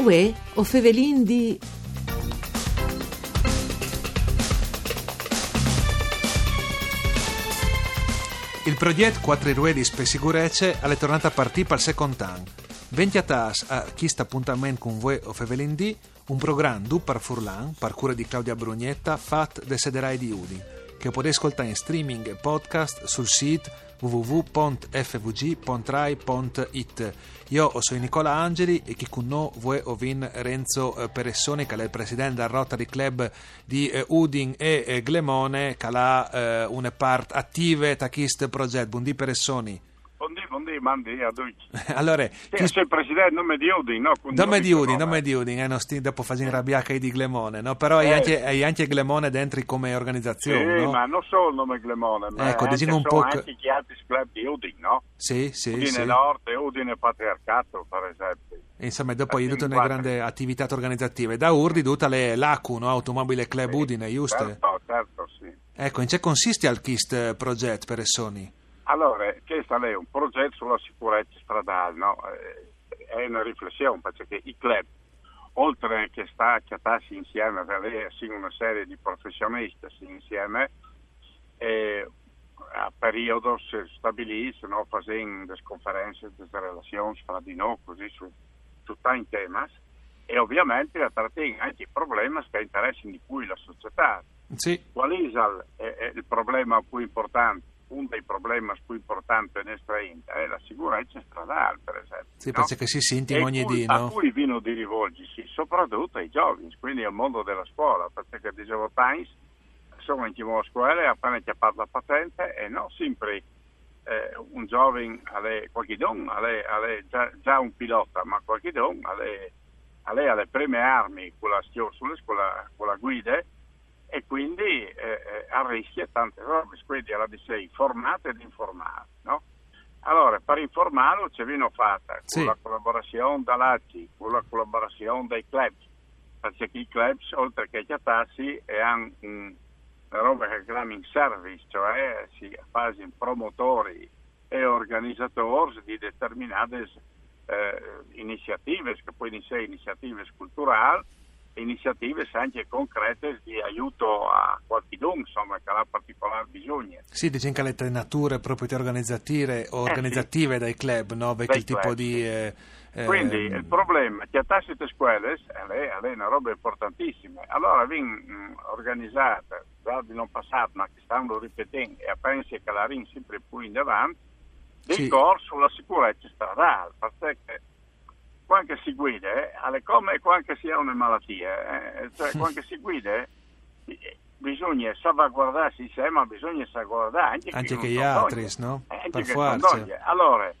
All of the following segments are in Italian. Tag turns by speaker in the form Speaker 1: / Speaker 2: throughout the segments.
Speaker 1: Uè, o fevelin di...
Speaker 2: Il progetto Quattro Ruedi per sicurezza è tornato a partire per il secondo anno. 20 attas a questo appuntamento con voi o fevelin di un programma du par Furlan, par cura di Claudia Brugnetta, fat de Sederai di Udin, che potete ascoltare in streaming e podcast sul sito www.fvg.rai.it. Io sono Nicola Angeli e chi con noi vuoi ovin Renzo eh, Peressoni, che è il presidente del Rotary Club di eh, Udin e eh, Glemone, che ha una parte attiva da questo progetto. Buondì Peressoni.
Speaker 3: Buondì, buondì, mandi a tutti.
Speaker 2: allora,
Speaker 3: chi... sei il presidente nome di Udin, no?
Speaker 2: Nome di Udin, nome di Udin, eh, non sti, dopo fai arrabbiare di Glemone, no? Però hai, anche, anche Glemone dentro come organizzazione,
Speaker 3: sì,
Speaker 2: no?
Speaker 3: ma non solo il nome Glemone, ma
Speaker 2: ecco,
Speaker 3: anche,
Speaker 2: un po'
Speaker 3: anche gli altri club di Udin, no?
Speaker 2: Sì, sì,
Speaker 3: Udine
Speaker 2: sì.
Speaker 3: Nord e Udine Patriarcato, per esempio.
Speaker 2: Insomma, dopo hai tutta una grande attività organizzativa. Da Urdi, tutta le l'ACU, no? Automobile Club
Speaker 3: sì,
Speaker 2: Udine, giusto?
Speaker 3: Certo, certo, sì.
Speaker 2: Ecco, in che consiste il KIST Project per Essoni?
Speaker 3: Allora, questo è un progetto sulla sicurezza stradale, no? è una riflessione perché i club, oltre che sta a chiatarsi insieme, avere una serie di professionisti insieme, e a periodo si stabilisce, no? facendo delle conferenze, delle relazioni fra di noi, così su, su tanti temi, e ovviamente trattare anche i problemi che interessano di più la società.
Speaker 2: Sì.
Speaker 3: Qual è il, è il problema più importante? Uno dei problemi più importanti in Estrainta è la sicurezza stradale, per esempio.
Speaker 2: Sì,
Speaker 3: no?
Speaker 2: che si sente ogni
Speaker 3: cui. A cui vino di rivolgersi, soprattutto ai giovani, quindi al mondo della scuola, perché dicevo Times, sono in a scuola e appena chiappato la patente e non sempre eh, un giovane, qualche don, già, già, un pilota, ma qualche don, alle, alle, prime armi con la, sulle, la, con la guida e quindi eh, arrischia tante robe, quindi alla di sé informate ed informare. No? Allora, per informarlo ci viene fatta con
Speaker 2: sì.
Speaker 3: la collaborazione dall'ACI, con la collaborazione dei club, perché i club, oltre che chiatarsi, hanno un, una roba che chiamano service, cioè si fanno promotori e organizzatori di determinate eh, iniziative, che poi in sé iniziative culturali, iniziative anche concrete di aiuto a qualcuno insomma, che ha particolare bisogno.
Speaker 2: Sì, diciamo che le nature proprio organizzative, organizzative
Speaker 3: eh,
Speaker 2: sì. dai club, no? Vecchio il tipo
Speaker 3: club,
Speaker 2: di...
Speaker 3: Sì.
Speaker 2: Eh,
Speaker 3: Quindi
Speaker 2: eh,
Speaker 3: il problema è che a tasse di scuole è, è una roba importantissima. Allora viene organizzata, già di non passato, ma che stanno ripetendo e pensi che la rin sempre più in avanti, dei
Speaker 2: sì.
Speaker 3: corsi sulla sicurezza stradale, perché quando si guida, eh, come quando si ha una malattia, eh, cioè quando si guida eh, bisogna salvaguardarsi sé, ma bisogna salvaguardare anche,
Speaker 2: anche
Speaker 3: che
Speaker 2: gli altri, no?
Speaker 3: Eh, anche
Speaker 2: per forza.
Speaker 3: Allora,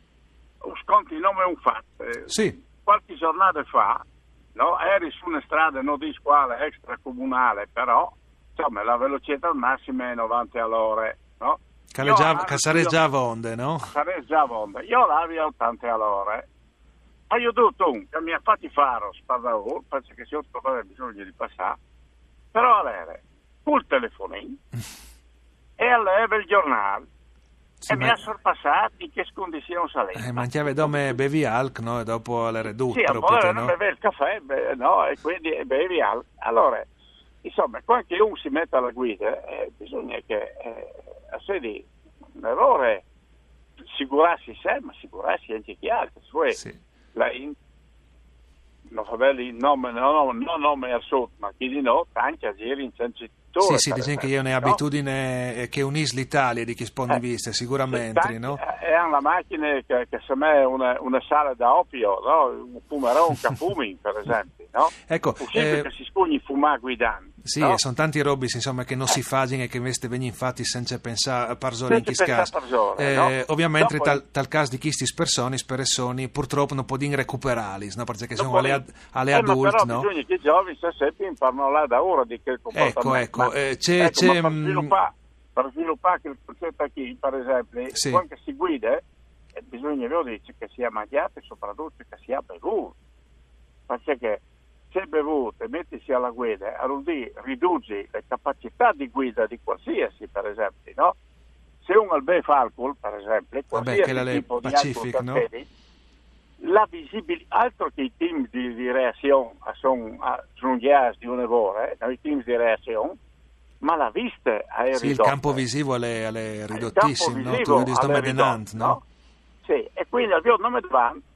Speaker 3: sconti il nome è un fatto.
Speaker 2: Sì.
Speaker 3: Qualche giornata fa, no, eri su una strada, non di squale extracomunale, però insomma, la velocità al massimo è 90 all'ora, no?
Speaker 2: Che sarebbe già vonde, no?
Speaker 3: Sarebbe già vonde. Io l'avevo a 80 all'ora ma io ho detto un che mi ha fatto fare spadavo, penso che sia aveva bisogno di passare, però allora, col telefonino e alleva il giornale
Speaker 2: sì,
Speaker 3: e
Speaker 2: ma...
Speaker 3: mi ha sorpassato in che condizioni saleva.
Speaker 2: Eh, mangiava come bevi alc, no? E dopo le ridotte.
Speaker 3: Sì, allora
Speaker 2: no?
Speaker 3: beve il caffè, be- no? E quindi bevi alc. Allora, insomma, quando uno si mette alla guida, eh, bisogna che eh, a sé di un errore assicurarsi sé, ma assicurarsi anche chi altri. Cioè,
Speaker 2: sì
Speaker 3: la in, non fa belli nome, no, no, nome sud, ma chi di no, anche a giri in centro
Speaker 2: sì, sì, diciamo che io ne ho abitudine che unisce l'Italia di chi spone eh, vista, sicuramente,
Speaker 3: tanti,
Speaker 2: no?
Speaker 3: È una macchina che, che se me una, una sala da opio, no? Un fumerò, un capumi, per esempio, no?
Speaker 2: Ecco,
Speaker 3: eh, che si spugni fumare guidando.
Speaker 2: Sì,
Speaker 3: no?
Speaker 2: sono tanti robbi insomma, che non si fanno e che invece vengono fatti senza pensare a parzone in chi
Speaker 3: scasa.
Speaker 2: Eh,
Speaker 3: no?
Speaker 2: ovviamente
Speaker 3: Dopo...
Speaker 2: tal, tal caso di questi persone, persone purtroppo non possono recuperarli, no? perché
Speaker 3: Dopo
Speaker 2: sono alle, alle
Speaker 3: eh,
Speaker 2: adulti.
Speaker 3: però
Speaker 2: no?
Speaker 3: bisogna che i giovani sempre imparano là da ora di che comportamento.
Speaker 2: Ecco, ecco,
Speaker 3: ma,
Speaker 2: eh, c'è,
Speaker 3: ecco,
Speaker 2: c'è,
Speaker 3: per sviluppare, per sviluppare il concetto qui, per esempio,
Speaker 2: sì.
Speaker 3: quando si guida, eh, bisogna vedere che sia mangiato e soprattutto che sia bevuto. Perché se bevuto e mettisi alla guida, allora riduci le capacità di guida di qualsiasi, per esempio, no? Se uno al beve alcol, per esempio, qualsiasi
Speaker 2: Vabbè,
Speaker 3: tipo di
Speaker 2: Pacific,
Speaker 3: alcol
Speaker 2: no?
Speaker 3: la visibilità, altro che i team di, di reazione sono giunghiati di un'evore, eh, i team di reazione, ma la vista è
Speaker 2: Sì, il campo visivo è, ridottissimo, no? Tu sto
Speaker 3: ridotto, no? Sì, e quindi al nome davanti e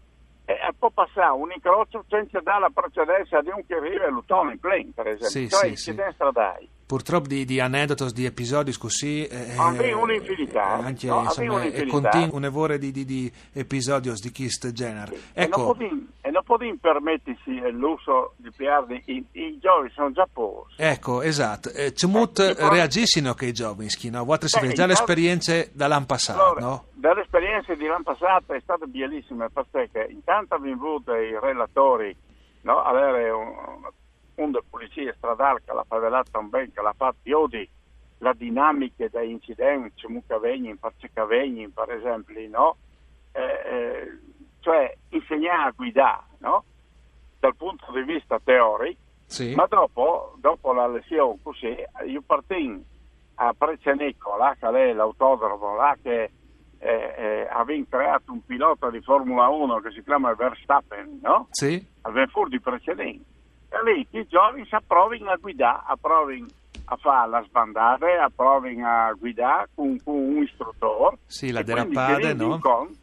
Speaker 3: può passare un incrocio senza dare la precedenza di un che arriva e l'utone in plane, per esempio,
Speaker 2: sì,
Speaker 3: cioè
Speaker 2: sì,
Speaker 3: sì. stradali.
Speaker 2: Purtroppo di, di aneddoti, di episodi così...
Speaker 3: Eh, Abbiamo un'infinità.
Speaker 2: Eh, anche, no, insomma, e continua un'evore di, di, di episodi di questo genere.
Speaker 3: Sì.
Speaker 2: Ecco.
Speaker 3: E non possiamo permettersi l'uso di piardi, i, i giovani sono già pochi.
Speaker 2: Ecco, esatto. Eh, Cemut eh, reagissino che i giovani, no? Si vede già le esperienze dall'anno passato,
Speaker 3: allora,
Speaker 2: no?
Speaker 3: Dalle esperienze di l'anno passato è stata bellissima perché intanto abbiamo avuto i relatori no, avere un, un de polizia stradale che l'ha favelata un ben, che l'ha fatto iodi la dinamica dei incidenti, Mucavegni, Parcecavegni, per esempio, no? Eh, eh, cioè insegnare a guidare, no? Dal punto di vista teorico,
Speaker 2: sì.
Speaker 3: ma dopo, dopo la lezione così, io partì a Precenicco, là che è l'autodromo, là che eh, eh, aveva creato un pilota di Formula 1 che si chiama Verstappen, no?
Speaker 2: Sì.
Speaker 3: Aveva fuori di precedenti. E lì i giovani si approvano a guidare, approvano a fare la sbandata, approvano a guidare con, con, un istruttore.
Speaker 2: Sì, la derapade, no?
Speaker 3: Conto,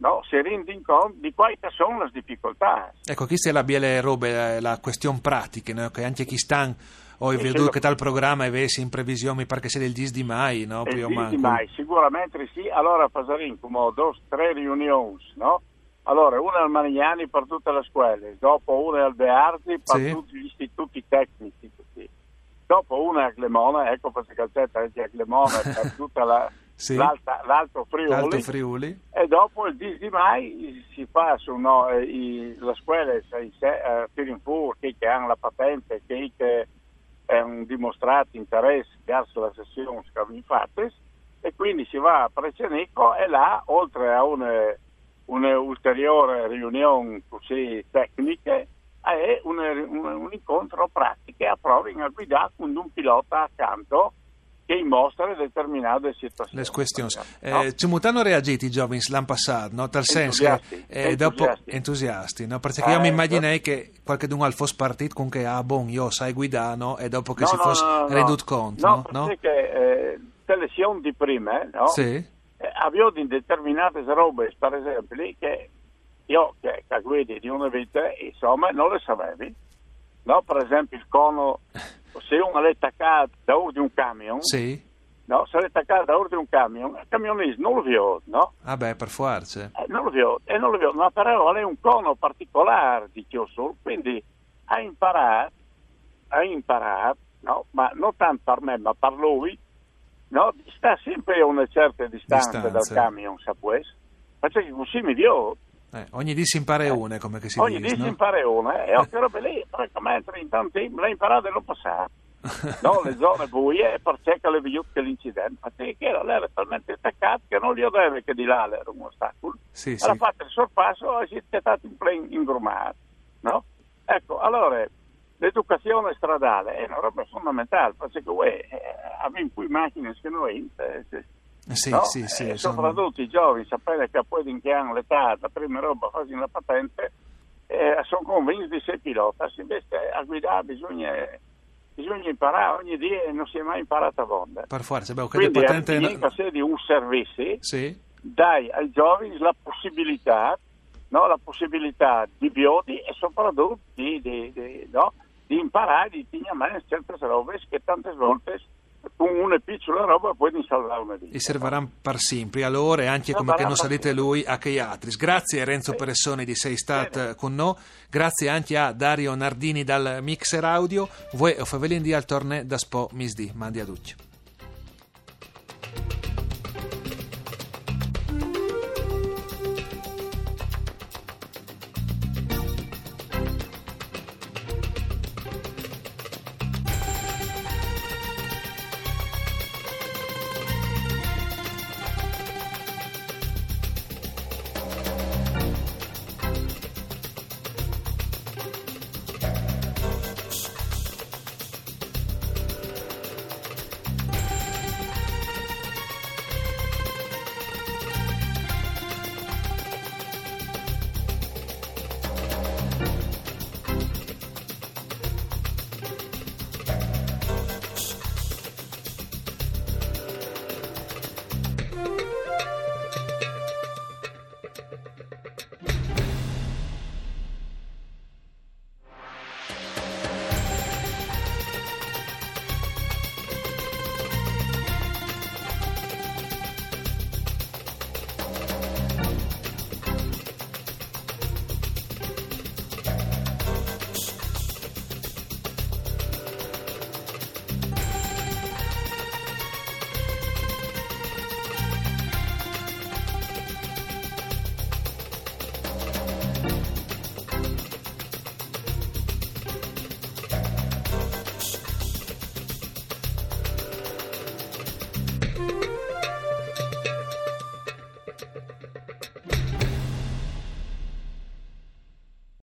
Speaker 3: no? Si rendono conto di quali sono le difficoltà.
Speaker 2: Ecco, questa è la biele robe, eh, la questione pratica, no? che anche chi sta ho veduto che tal programma avessi in previsione, mi pare che sia del 10 di mai, no?
Speaker 3: Il 10 di mai, sicuramente sì. Allora faremo come due, tre riunioni, no? Allora, una al Marignani per tutte le scuole, dopo una al Bearzi per
Speaker 2: sì.
Speaker 3: tutti gli istituti tecnici, così. dopo una a Clemona, ecco per calzetta anche a Clemona per tutta la,
Speaker 2: sì.
Speaker 3: l'altro, Friuli,
Speaker 2: l'alto Friuli,
Speaker 3: e dopo il 10 di mai si fa su no, eh, i, le scuole, sai, eh, Tirinfur, che hanno la patente, che è un dimostrato interesse verso la sessione fatto e quindi si va a Precenicco e là, oltre a una, una ulteriore riunione così tecniche, è un, un, un incontro pratico a proving a guidare con un pilota accanto che mostra determinate situazioni.
Speaker 2: Le questioni. No? Eh, come hanno reagito i giovani l'anno passato? No? Tal senso che eh, dopo entusiasti, no? perché eh, io mi immaginai che qualcuno al fosse partito con che ah, bon, io sai guidare no? e dopo che
Speaker 3: no,
Speaker 2: si
Speaker 3: no,
Speaker 2: fosse
Speaker 3: no,
Speaker 2: redotto conto.
Speaker 3: No,
Speaker 2: no?
Speaker 3: perché eh, le lezioni di prima no?
Speaker 2: sì.
Speaker 3: eh, avevo determinate robe, per esempio, che io che, che guidi di una vita, insomma, non le sapevi. No? Per esempio il cono se uno è attaccato da ora di un camion,
Speaker 2: sì.
Speaker 3: no? se è attaccato da ora di un camion, il camionista non lo vede, no?
Speaker 2: Ah beh, per forza.
Speaker 3: Eh, non lo vede, e non lo vede, ma però è un cono particolare di Chiosol, quindi ha imparato, ha imparato, no? ma non tanto per me, ma per lui, no? sta sempre a una certa distanza
Speaker 2: Distanze.
Speaker 3: dal camion, sapete? Perché così mi dio.
Speaker 2: Eh, ogni dì si impara
Speaker 3: Eh,
Speaker 2: una, come che si
Speaker 3: Ogni
Speaker 2: dice,
Speaker 3: dì si
Speaker 2: no?
Speaker 3: impara una, e occhio robe lì, praticamente in tanti l'hai imparato e non passato. no, le zone buie per cercare le che l'incidente. Ma te che era, lei era talmente attaccato che non gli deve che di là era un ostacolo.
Speaker 2: Sì,
Speaker 3: Alla
Speaker 2: sì.
Speaker 3: fatto il sorpasso e si è stato in pleno ingrumato. No? Ecco, allora l'educazione stradale è una roba fondamentale, perché uè, eh, abbiamo qui macchine che noi eh,
Speaker 2: Sì,
Speaker 3: no?
Speaker 2: sì, sì,
Speaker 3: E
Speaker 2: sono-
Speaker 3: soprattutto i giovani, sapere che poi in che hanno l'età, la prima roba, fasi la patente, eh, sono convinti di essere pilota. Invece a guidare bisogna, bisogna imparare ogni dia e non si è mai imparato a vonda.
Speaker 2: Per forza, beh,
Speaker 3: Quindi
Speaker 2: patente...
Speaker 3: anche se di un servizio,
Speaker 2: Sì,
Speaker 3: dai ai giovani la possibilità, no, la possibilità di biodi e soprattutto di, di- di- no, di imparare, di mano certe robe che tante volte una piccola roba puoi salvare una vita.
Speaker 2: e serviranno per sempre allora e anche come che non salite lui a che altri. Grazie a Renzo Peressoni di Sei Stat con noi, grazie anche a Dario Nardini dal Mixer Audio, voi o favelin di al torne da Spo Misdi, mandi a tutti.